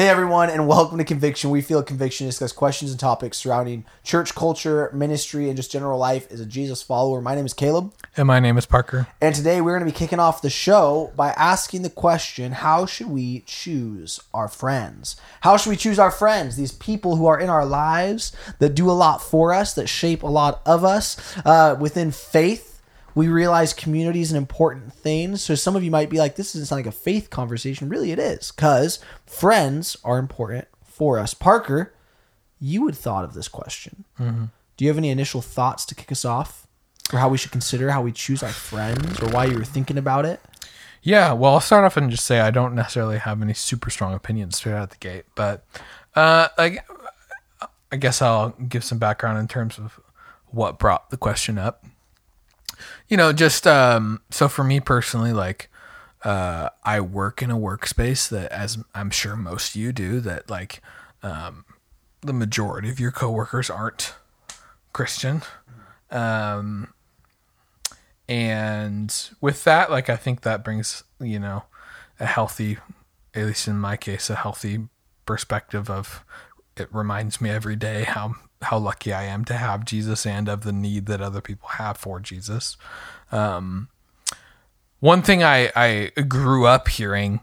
Hey everyone, and welcome to Conviction. We feel conviction discuss questions and topics surrounding church culture, ministry, and just general life as a Jesus follower. My name is Caleb, And my name is Parker. and today we're going to be kicking off the show by asking the question: How should we choose our friends? How should we choose our friends? These people who are in our lives that do a lot for us, that shape a lot of us uh, within faith. We realize community is an important thing. So some of you might be like, this doesn't sound like a faith conversation. Really, it is, because friends are important for us. Parker, you had thought of this question. Do you have any initial thoughts to kick us off? Or how we should consider how we choose our friends or why you were thinking about it? Yeah, well, I'll start off and just say I don't necessarily have any super strong opinions straight out the gate, but uh, like, I guess I'll give some background in terms of what brought the question up. You know, just um, so for me personally, like, uh, I work in a workspace that, as I'm sure most of you do, that like um, the majority of your coworkers aren't Christian. Um, and with that like i think that brings you know a healthy at least in my case a healthy perspective of it reminds me every day how how lucky i am to have jesus and of the need that other people have for jesus um one thing i i grew up hearing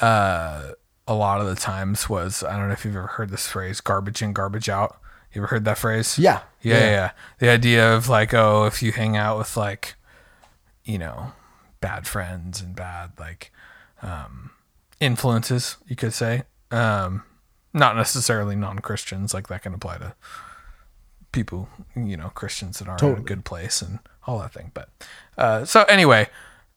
uh a lot of the times was i don't know if you've ever heard this phrase garbage in garbage out you ever heard that phrase Yeah. yeah, yeah, yeah. The idea of like, oh, if you hang out with like, you know, bad friends and bad like um, influences, you could say, um, not necessarily non-Christians. Like that can apply to people, you know, Christians that aren't in Totally. a good place and all that thing. But uh, so anyway,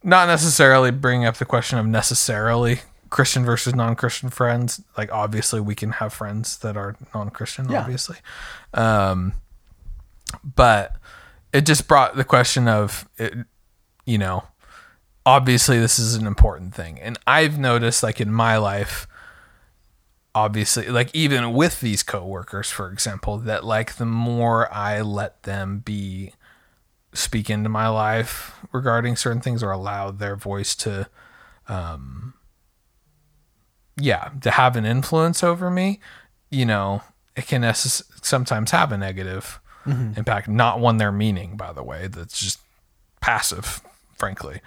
not necessarily bringing up the question of necessarily Christian versus non-Christian friends. Like obviously, we can have friends that are non-Christian. Yeah. Obviously. Um, but it just brought the question of it, you know obviously this is an important thing and i've noticed like in my life obviously like even with these coworkers for example that like the more i let them be speak into my life regarding certain things or allow their voice to um yeah to have an influence over me you know it can necess- sometimes have a negative impact. Not one they're meaning by the way. That's just passive frankly.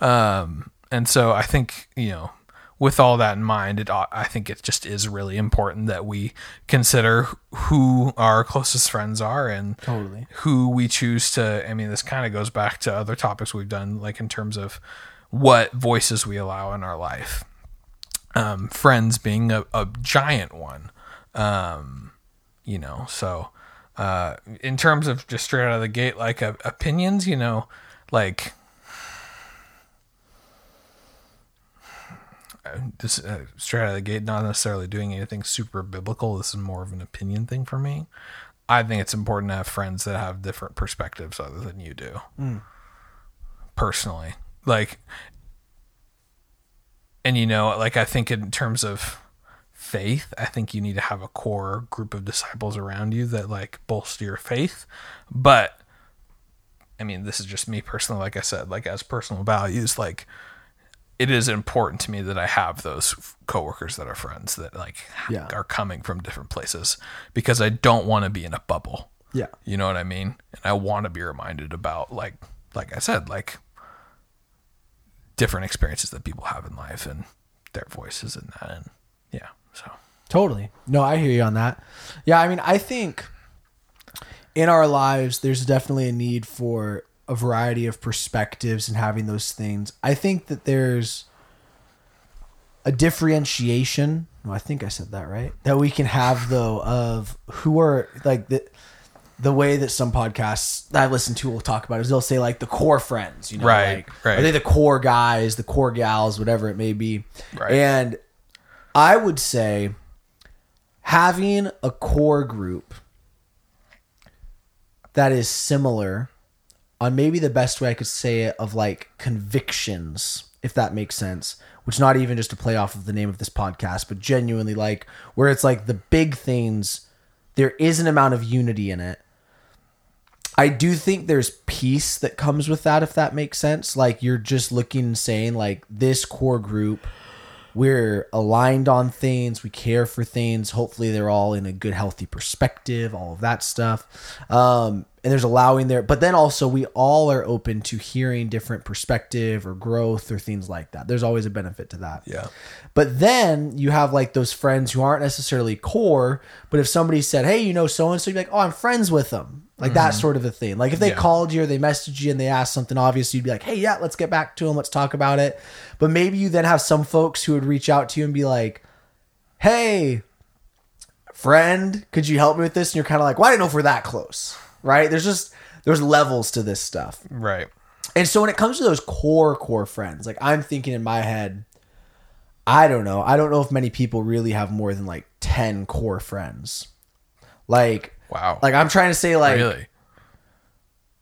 Um and so i think you know with all that in mind it ought- i think it just is really important that we consider who our closest friends are and Totally. who we choose to i mean this kind of goes back to other topics we've done like in terms of what voices we allow in our life um, friends being a, a giant one um, you know so uh, in terms of just straight out of the gate like uh, opinions you know like just uh, straight out of the gate not necessarily doing anything super biblical. This is more of an opinion thing for me. I think it's important to have friends that have different perspectives other than you do. Personally. Like and you know like i think in terms of faith i think you need to have a core group of disciples around you that like bolster your faith. But i mean this is just me personally like i said like as personal values like it is important to me that i have those coworkers that are friends that like Yeah. are coming from different places because i don't want to be in a bubble Yeah. you know what I mean? And I want to be reminded about like like I said, like different experiences that people have in life and their voices in that and yeah. So Totally. No, I hear you on that. Yeah, I mean, I think in our lives, there's definitely a need for a variety of perspectives and having those things. I think that there's a differentiation. Well, I think I said that right. That we can have though of who are like the the way that some podcasts that I listen to will talk about is they'll say like the core friends, you know, Right, like, right. Are they the core guys, the core gals, whatever it may be, Right. And I would say having a core group that is similar on maybe the best way I could say it of like convictions, if that makes sense, which not even just to play off of the name of this podcast, but genuinely like where it's like the big things, there is an amount of unity in it. I do think there's peace that comes with that, if that makes sense. Like you're just looking and saying, like, this core group we're aligned on things, we care for things. Hopefully, they're all in a good, healthy perspective, all of that stuff. Um, and there's allowing there, but then also we all are open to hearing different perspective or growth or things like that. There's always a benefit to that. Yeah. But then you have like those friends who aren't necessarily core, but if somebody said, "Hey, you know so and so," you're like, "Oh, I'm friends with them." Like that mm-hmm. sort of a thing. Like if they Yeah. called you or they messaged you and they asked something obvious, you'd be like, "Hey, yeah, let's get back to them. Let's talk about it." But maybe you then have some folks who would reach out to you and be like, "Hey, friend, could you help me with this?" And you're kind of like, "Well, I didn't know if we're that close." Right? There's just there's levels to this stuff. Right. And so when it comes to those core core friends, like I'm thinking in my head, I don't know. I don't know if many people really have more than like 10 core friends. Like Wow. like I'm trying to say like really?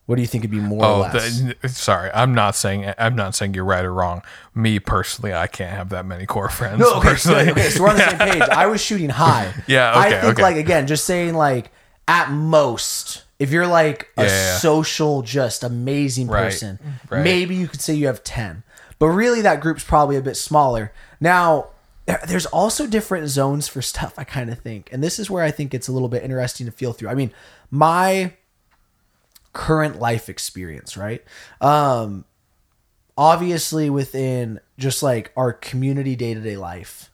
what do you think would be more oh, or Oh, less? the, sorry. I'm not saying I'm not saying you're right or wrong. Me personally, I can't have that many core friends. no, okay, personally. good, okay, so we're on the same page. I was shooting high. Yeah, I think okay. like again, just saying like at most if you're like a Yeah, social, just amazing person, right. maybe you could say you have 10. But really, that group's probably a bit smaller. Now, there's also different zones for stuff, I kind of think. And this is where I think it's a little bit interesting to feel through. I mean, my current life experience, right? Um, obviously, within just like our community day to day life,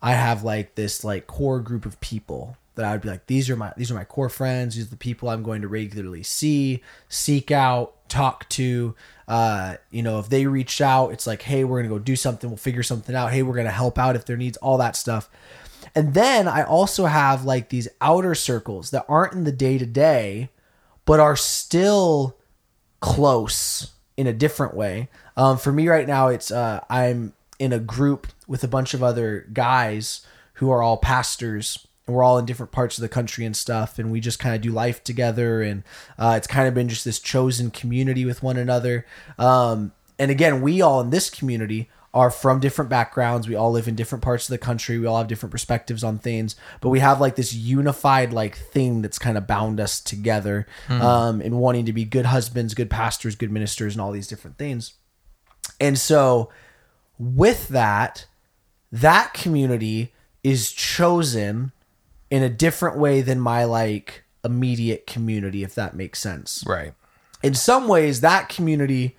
I have like this like core group of people that I would be like, these are my these are my core friends. These are the people I'm going to regularly see, seek out, talk to. Uh, you know, if they reach out, it's like, hey, we're gonna go do something. We'll figure something out. Hey, we're gonna help out if there needs all that stuff. And then I also have like these outer circles that aren't in the day to day, but are still close in a different way. Um, for me right now, it's uh, I'm in a group with a bunch of other guys who are all pastors. And we're all in different parts of the country and stuff, and we just kind of do life together. And uh, it's kind of been just this chosen community with one another. Um, and again, we all in this community are from different backgrounds. We all live in different parts of the country. We all have different perspectives on things, but we have like this unified like thing that's kind of bound us together um, in wanting to be good husbands, good pastors, good ministers, and all these different things. And so, with that, that community is chosen in a different way than my like immediate community, if that makes sense. Right. in some ways that community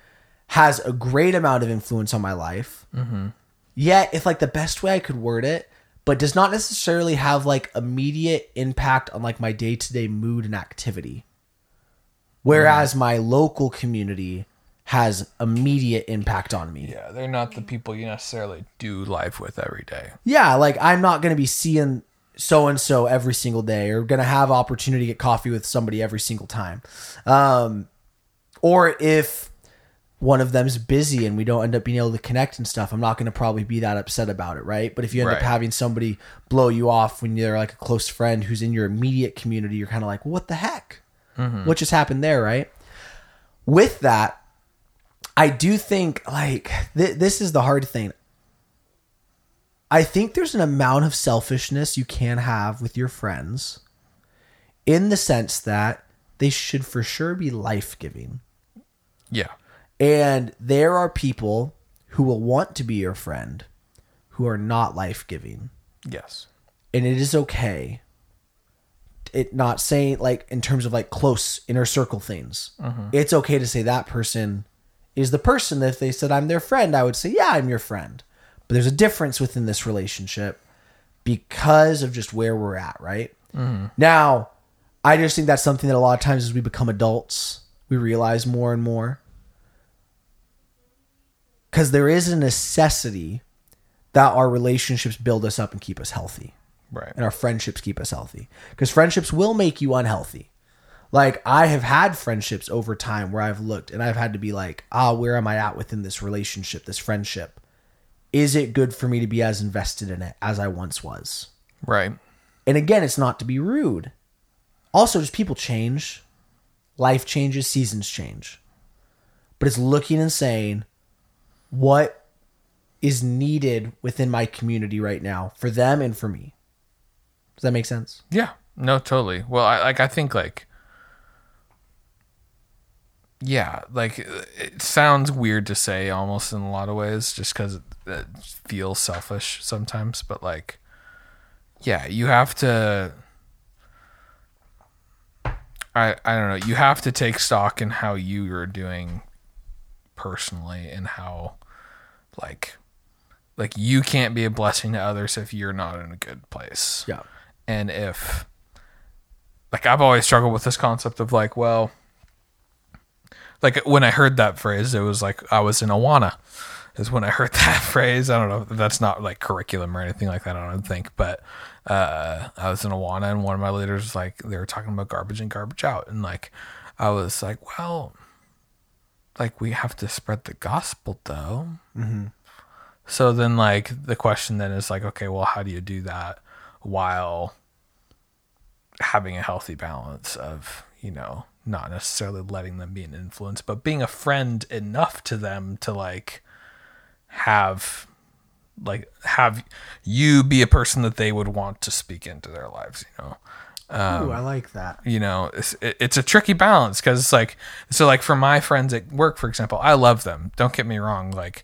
has a great amount of influence on my life. Mm-hmm. Yet if like the best way i could word it but does not necessarily have like immediate impact on like my day-to-day mood and activity. Whereas my local community has immediate impact on me. Yeah, they're not the people you necessarily do life with every day. yeah, like I'm not going to be seeing so and so every single day or going to have opportunity to get coffee with somebody every single time. Um, or if one of them's busy and we don't end up being able to connect and stuff, I'm not going to probably be that upset about it, right? But if you end up having somebody blow you off when you're like a close friend who's in your immediate community, you're kind of like, what the heck? What just happened there, right? With that, I do think like th- this is the hard thing. I think there's an amount of selfishness you can have with your friends in the sense that they should for sure be life giving. Yeah. And there are people who will want to be your friend who are not life giving. Yes. And it is okay. It not saying like in terms of like close inner circle things. Mm-hmm. It's okay to say that person is the person that if they said I'm their friend, I would say, Yeah, I'm your friend. But there's a difference within this relationship because of just where we're at, right? Now, I just think that's something that a lot of times as we become adults, we realize more and more. Because there is a necessity that our relationships build us up and keep us healthy Right. and our friendships keep us healthy because friendships will make you unhealthy like i have had friendships over time where i've looked and i've had to be like ah where am i at within this relationship this friendship is it good for me to be as invested in it as i once was Right. and again it's not to be rude also just people change life changes seasons change but it's looking and saying what is needed within my community right now for them and for me does that make sense Yeah. No, totally. Well, I like I think like yeah, like uh, it sounds weird to say almost in a lot of ways, just because it, it feels selfish sometimes. But like, yeah, you have to. I I don't know. You have to take stock in how you are doing personally and how, like, like you can't be a blessing to others if you're not in a good place. Yeah. And if, like, I've always struggled with this concept of like, well like when I heard that phrase, it was like I was in Awana. Is when I heard that phrase. I don't know that's not like curriculum or anything like that. I don't think, but uh, I was in Awana, and one of my leaders was like they were talking about garbage in, garbage out, and like I was like, well, like we have to spread the gospel though. Mm-hmm. So then, like the question then is like, okay, well, how do you do that while having a healthy balance of you know not necessarily letting them be an influence, but being a friend enough to them to like have like have you be a person that they would want to speak into their lives, you know. Um, Ooh, I like that. You know, it's it's a tricky balance because it's like so like for my friends at work, for example, I love them. Don't get me wrong, like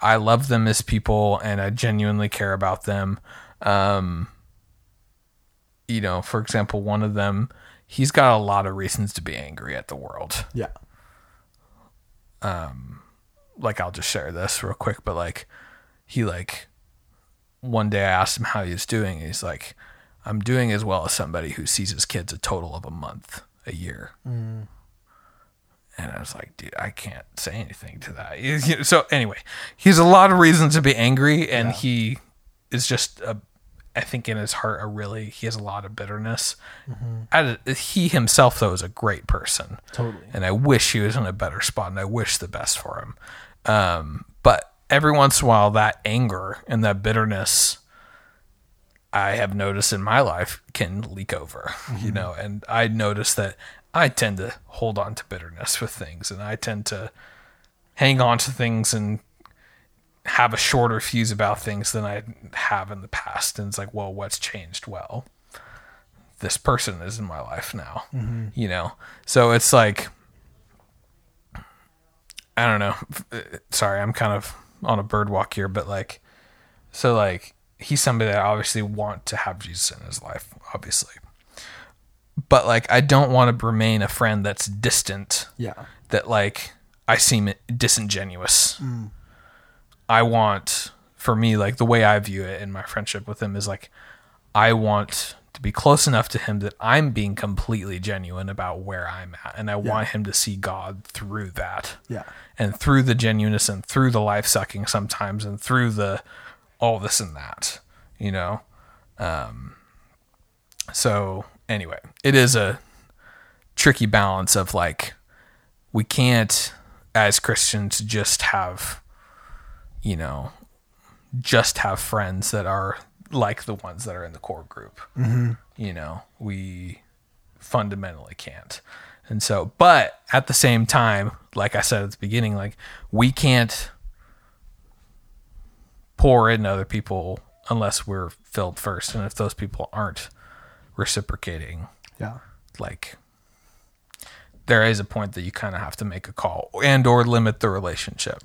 I love them as people and I genuinely care about them. Um, you know, for example, one of them he's got a lot of reasons to be angry at the world. Yeah. Um, like I'll just share this real quick, but like he like one day I asked him how he was doing. he's like, I'm doing as well as somebody who sees his kids a total of a month a year. Mm. And I was like, dude, I can't say anything to that. So anyway, he's a lot of reasons to be angry, and yeah. he is just a I think in his heart, a really he has a lot of bitterness. Mm-hmm. he himself, though, is a great person. Totally. And I wish he was in a better spot, and I wish the best for him. Um, but every once in a while, that anger and that bitterness, I have noticed in my life, can leak over. Mm-hmm. You know, and I notice that I tend to hold on to bitterness with things, and I tend to hang on to things and have a shorter fuse about things than I have in the past. And it's like, well, what's changed? Well, this person is in my life now, mm-hmm. you know? So it's like, I don't know. Sorry, I'm kind of on a bird walk here, but like, so like, he's somebody that I obviously want to have Jesus in his life, obviously. But like, I don't want to remain a friend that's distant. Yeah. That like, I seem disingenuous. Mm I want for me like the way I view it in my friendship with him is like I want to be close enough to him that I'm being completely genuine about where I'm at and I yeah. want him to see God through that. Yeah. And through the genuineness and through the life sucking sometimes and through the all this and that, you know. Um so anyway, it is a tricky balance of like we can't as Christians just have you know, just have friends that are like the ones that are in the core group. Mm-hmm. You know, we fundamentally can't. And so, but at the same time, like I said at the beginning, like we can't pour into other people unless we're filled first. And if those people aren't reciprocating, yeah, like there is a point that you kind of have to make a call and or limit the relationship.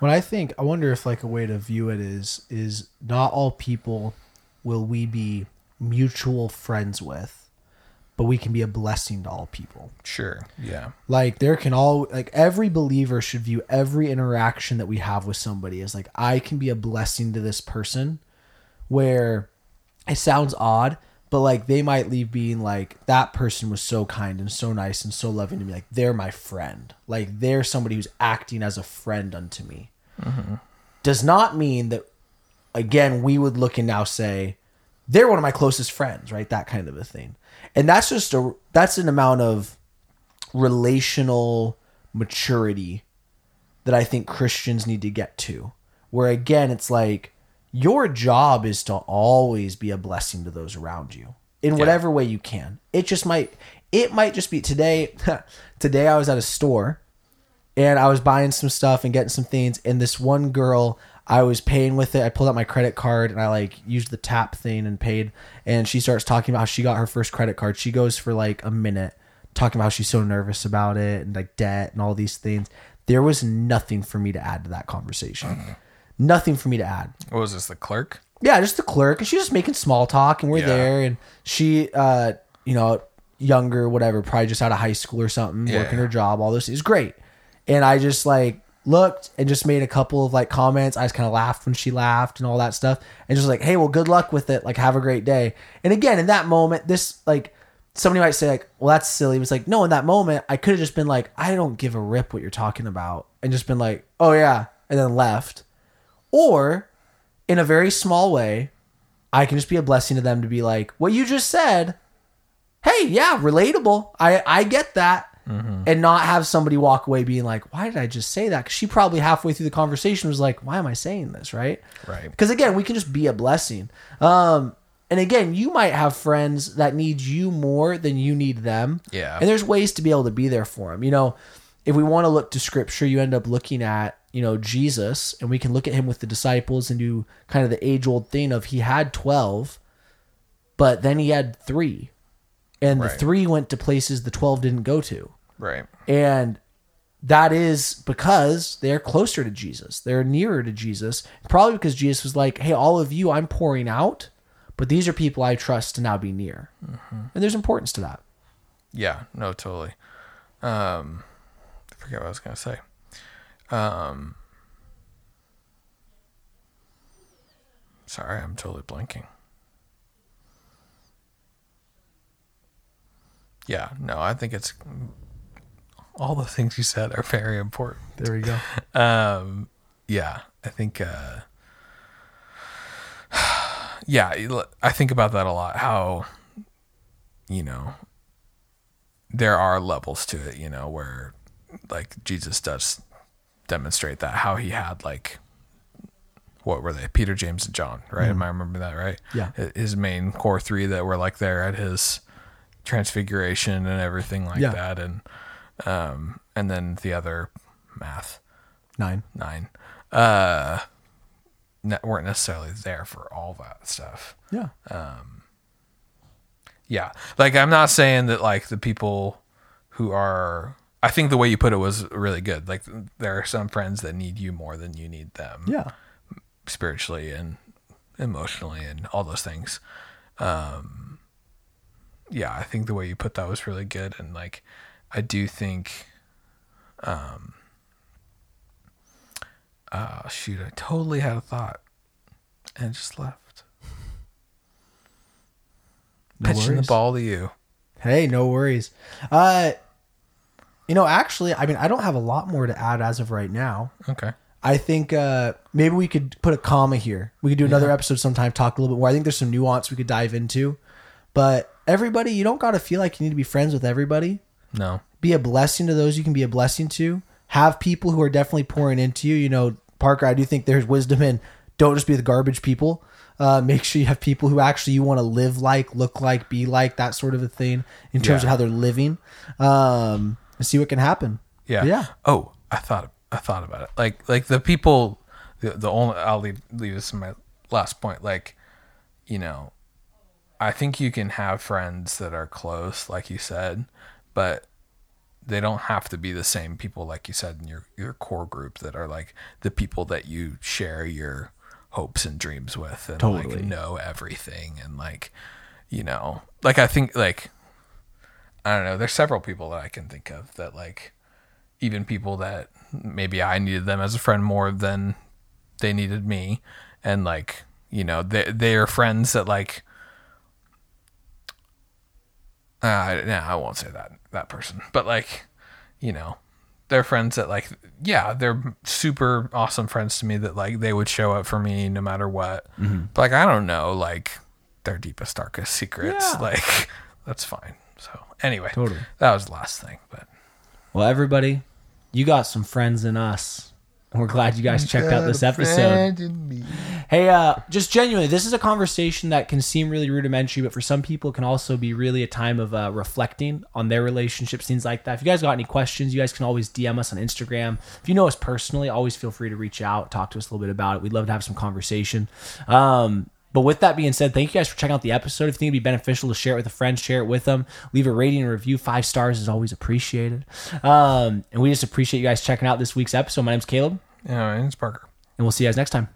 When I think, I wonder if like a way to view it is is not all people will we be mutual friends with, but we can be a blessing to all people. Sure. Yeah. Like there can all like every believer should view every interaction that we have with somebody as like I can be a blessing to this person where it sounds odd, but like they might leave being like that person was so kind and so nice and so loving to me. Like they're my friend. Like they're somebody who's acting as a friend unto me. Mm-hmm. does not mean that again we would look and now say they're one of my closest friends right? That kind of a thing. And that's just a that's an amount of relational maturity that i think christians need to get to. Where again it's like your job is to always be a blessing to those around you in whatever yeah. way you can. It just might it might just be today today I was at a store and I was buying some stuff and getting some things and this one girl I was paying with it. I pulled out my credit card and I like used the tap thing and paid and she starts talking about how she got her first credit card. She goes for like a minute talking about how she's so nervous about it and like debt and all these things. There was nothing for me to add to that conversation. Nothing for me to add. What was this? The clerk? Yeah, just the clerk, and she's just making small talk, and we're Yeah. there, and she, uh, you know, younger, whatever, probably just out of high school or something, working her job, all this is great. And I just like looked and just made a couple of like comments. I just kind of laughed when she laughed and all that stuff, and just like, hey, well, good luck with it. Like, have a great day. And again, in that moment, this like somebody might say like, well, that's silly. It was like, no, in that moment, I could have just been like, I don't give a rip what you're talking about, and just been like, oh yeah, and then left. Or in a very small way, I can just be a blessing to them to be like, what you just said, hey, yeah, relatable. I, I get that. And not have somebody walk away being like, why did I just say that? Because she probably halfway through the conversation was like, why am I saying this? Right. Right. Because again, we can just be a blessing. Um, and again, you might have friends that need you more than you need them. Yeah. And there's ways to be able to be there for them. You know, if we want to look to scripture, you end up looking at, you know, Jesus, and we can look at him with the disciples and do kind of the age old thing of he had 12, but then he had three. And the three went to places the 12 didn't go to. Right. And that is because they're closer to Jesus. They're nearer to Jesus. Probably because Jesus was like, hey, all of you, I'm pouring out, but these are people I trust to now be near. And there's importance to that. Yeah, no, totally. Um, I forget what I was gonna say. Um, sorry, I'm totally blanking. Yeah, no, I think it's all the things you said are very important. There we go. Um, yeah, I think, uh, yeah, I think about that a lot. How, you know, there are levels to it, you know, where like Jesus does demonstrate that how he had like what were they? Peter, James, and John, right? Am I remember that right? Yeah. His main core three that were like there at his transfiguration and everything like Yeah. that, and um, and then the other math Nine. nine uh ne- weren't necessarily there for all that stuff Yeah. Um. yeah like i'm not saying that like the people who are i think the way you put it was really good. Like there are some friends that need you more than you need them. Yeah. spiritually and emotionally and all those things. Um yeah i think the way you put that was really good. And like i do think um uh shoot i totally had a thought and just left. No pitching the ball to you. Hey, no worries. Uh, you know, actually, I mean, I don't have a lot more to add as of right now. okay I think uh, maybe we could put a comma here. We could do another episode sometime, talk a little bit more. I think there's some nuance we could dive into. But everybody, you don't got to feel like you need to be friends with everybody. no Be a blessing to those you can be a blessing to. Have people who are definitely pouring into you. You know, Parker, I do think there's wisdom in don't just be the garbage people. Uh, make sure you have people who actually you want to live like, look like, be like, that sort of a thing in terms Yeah. of how they're living. Um, and see what can happen. Yeah. Yeah. Oh, I thought I thought about it. Like like the people the, the only I'll leave leave this in my last point. Like, you know, I think you can have friends that are close, like you said, but they don't have to be the same people like you said in your, your core group that are like the people that you share your hopes and dreams with and like know everything and like you know like I think like I don't know. There's several people that I can think of that like even people that maybe I needed them as a friend more than they needed me, and like you know they they are friends that like. Uh, no, I won't say that that person, but like, you know, they're friends that like, yeah, they're super awesome friends to me that like they would show up for me no matter what. But like, I don't know, like their deepest darkest secrets. Yeah. Like, that's fine. So anyway, Totally. that was the last thing, but Well, everybody, you got some friends in us. And we're glad you guys checked out this episode. Hey, uh, just genuinely, this is a conversation that can seem really rudimentary, but for some people, it can also be really a time of uh, reflecting on their relationships, things like that. If you guys got any questions, you guys can always DM us on Instagram. If you know us personally, always feel free to reach out, talk to us a little bit about it. We'd love to have some conversation. Um, But with that being said, thank you guys for checking out the episode. If you think it'd be beneficial to share it with a friend, share it with them. Leave a rating and review. Five stars is always appreciated. Um, and we just appreciate you guys checking out this week's episode. My name's Caleb, Yeah, it's Parker. and we'll see you guys next time.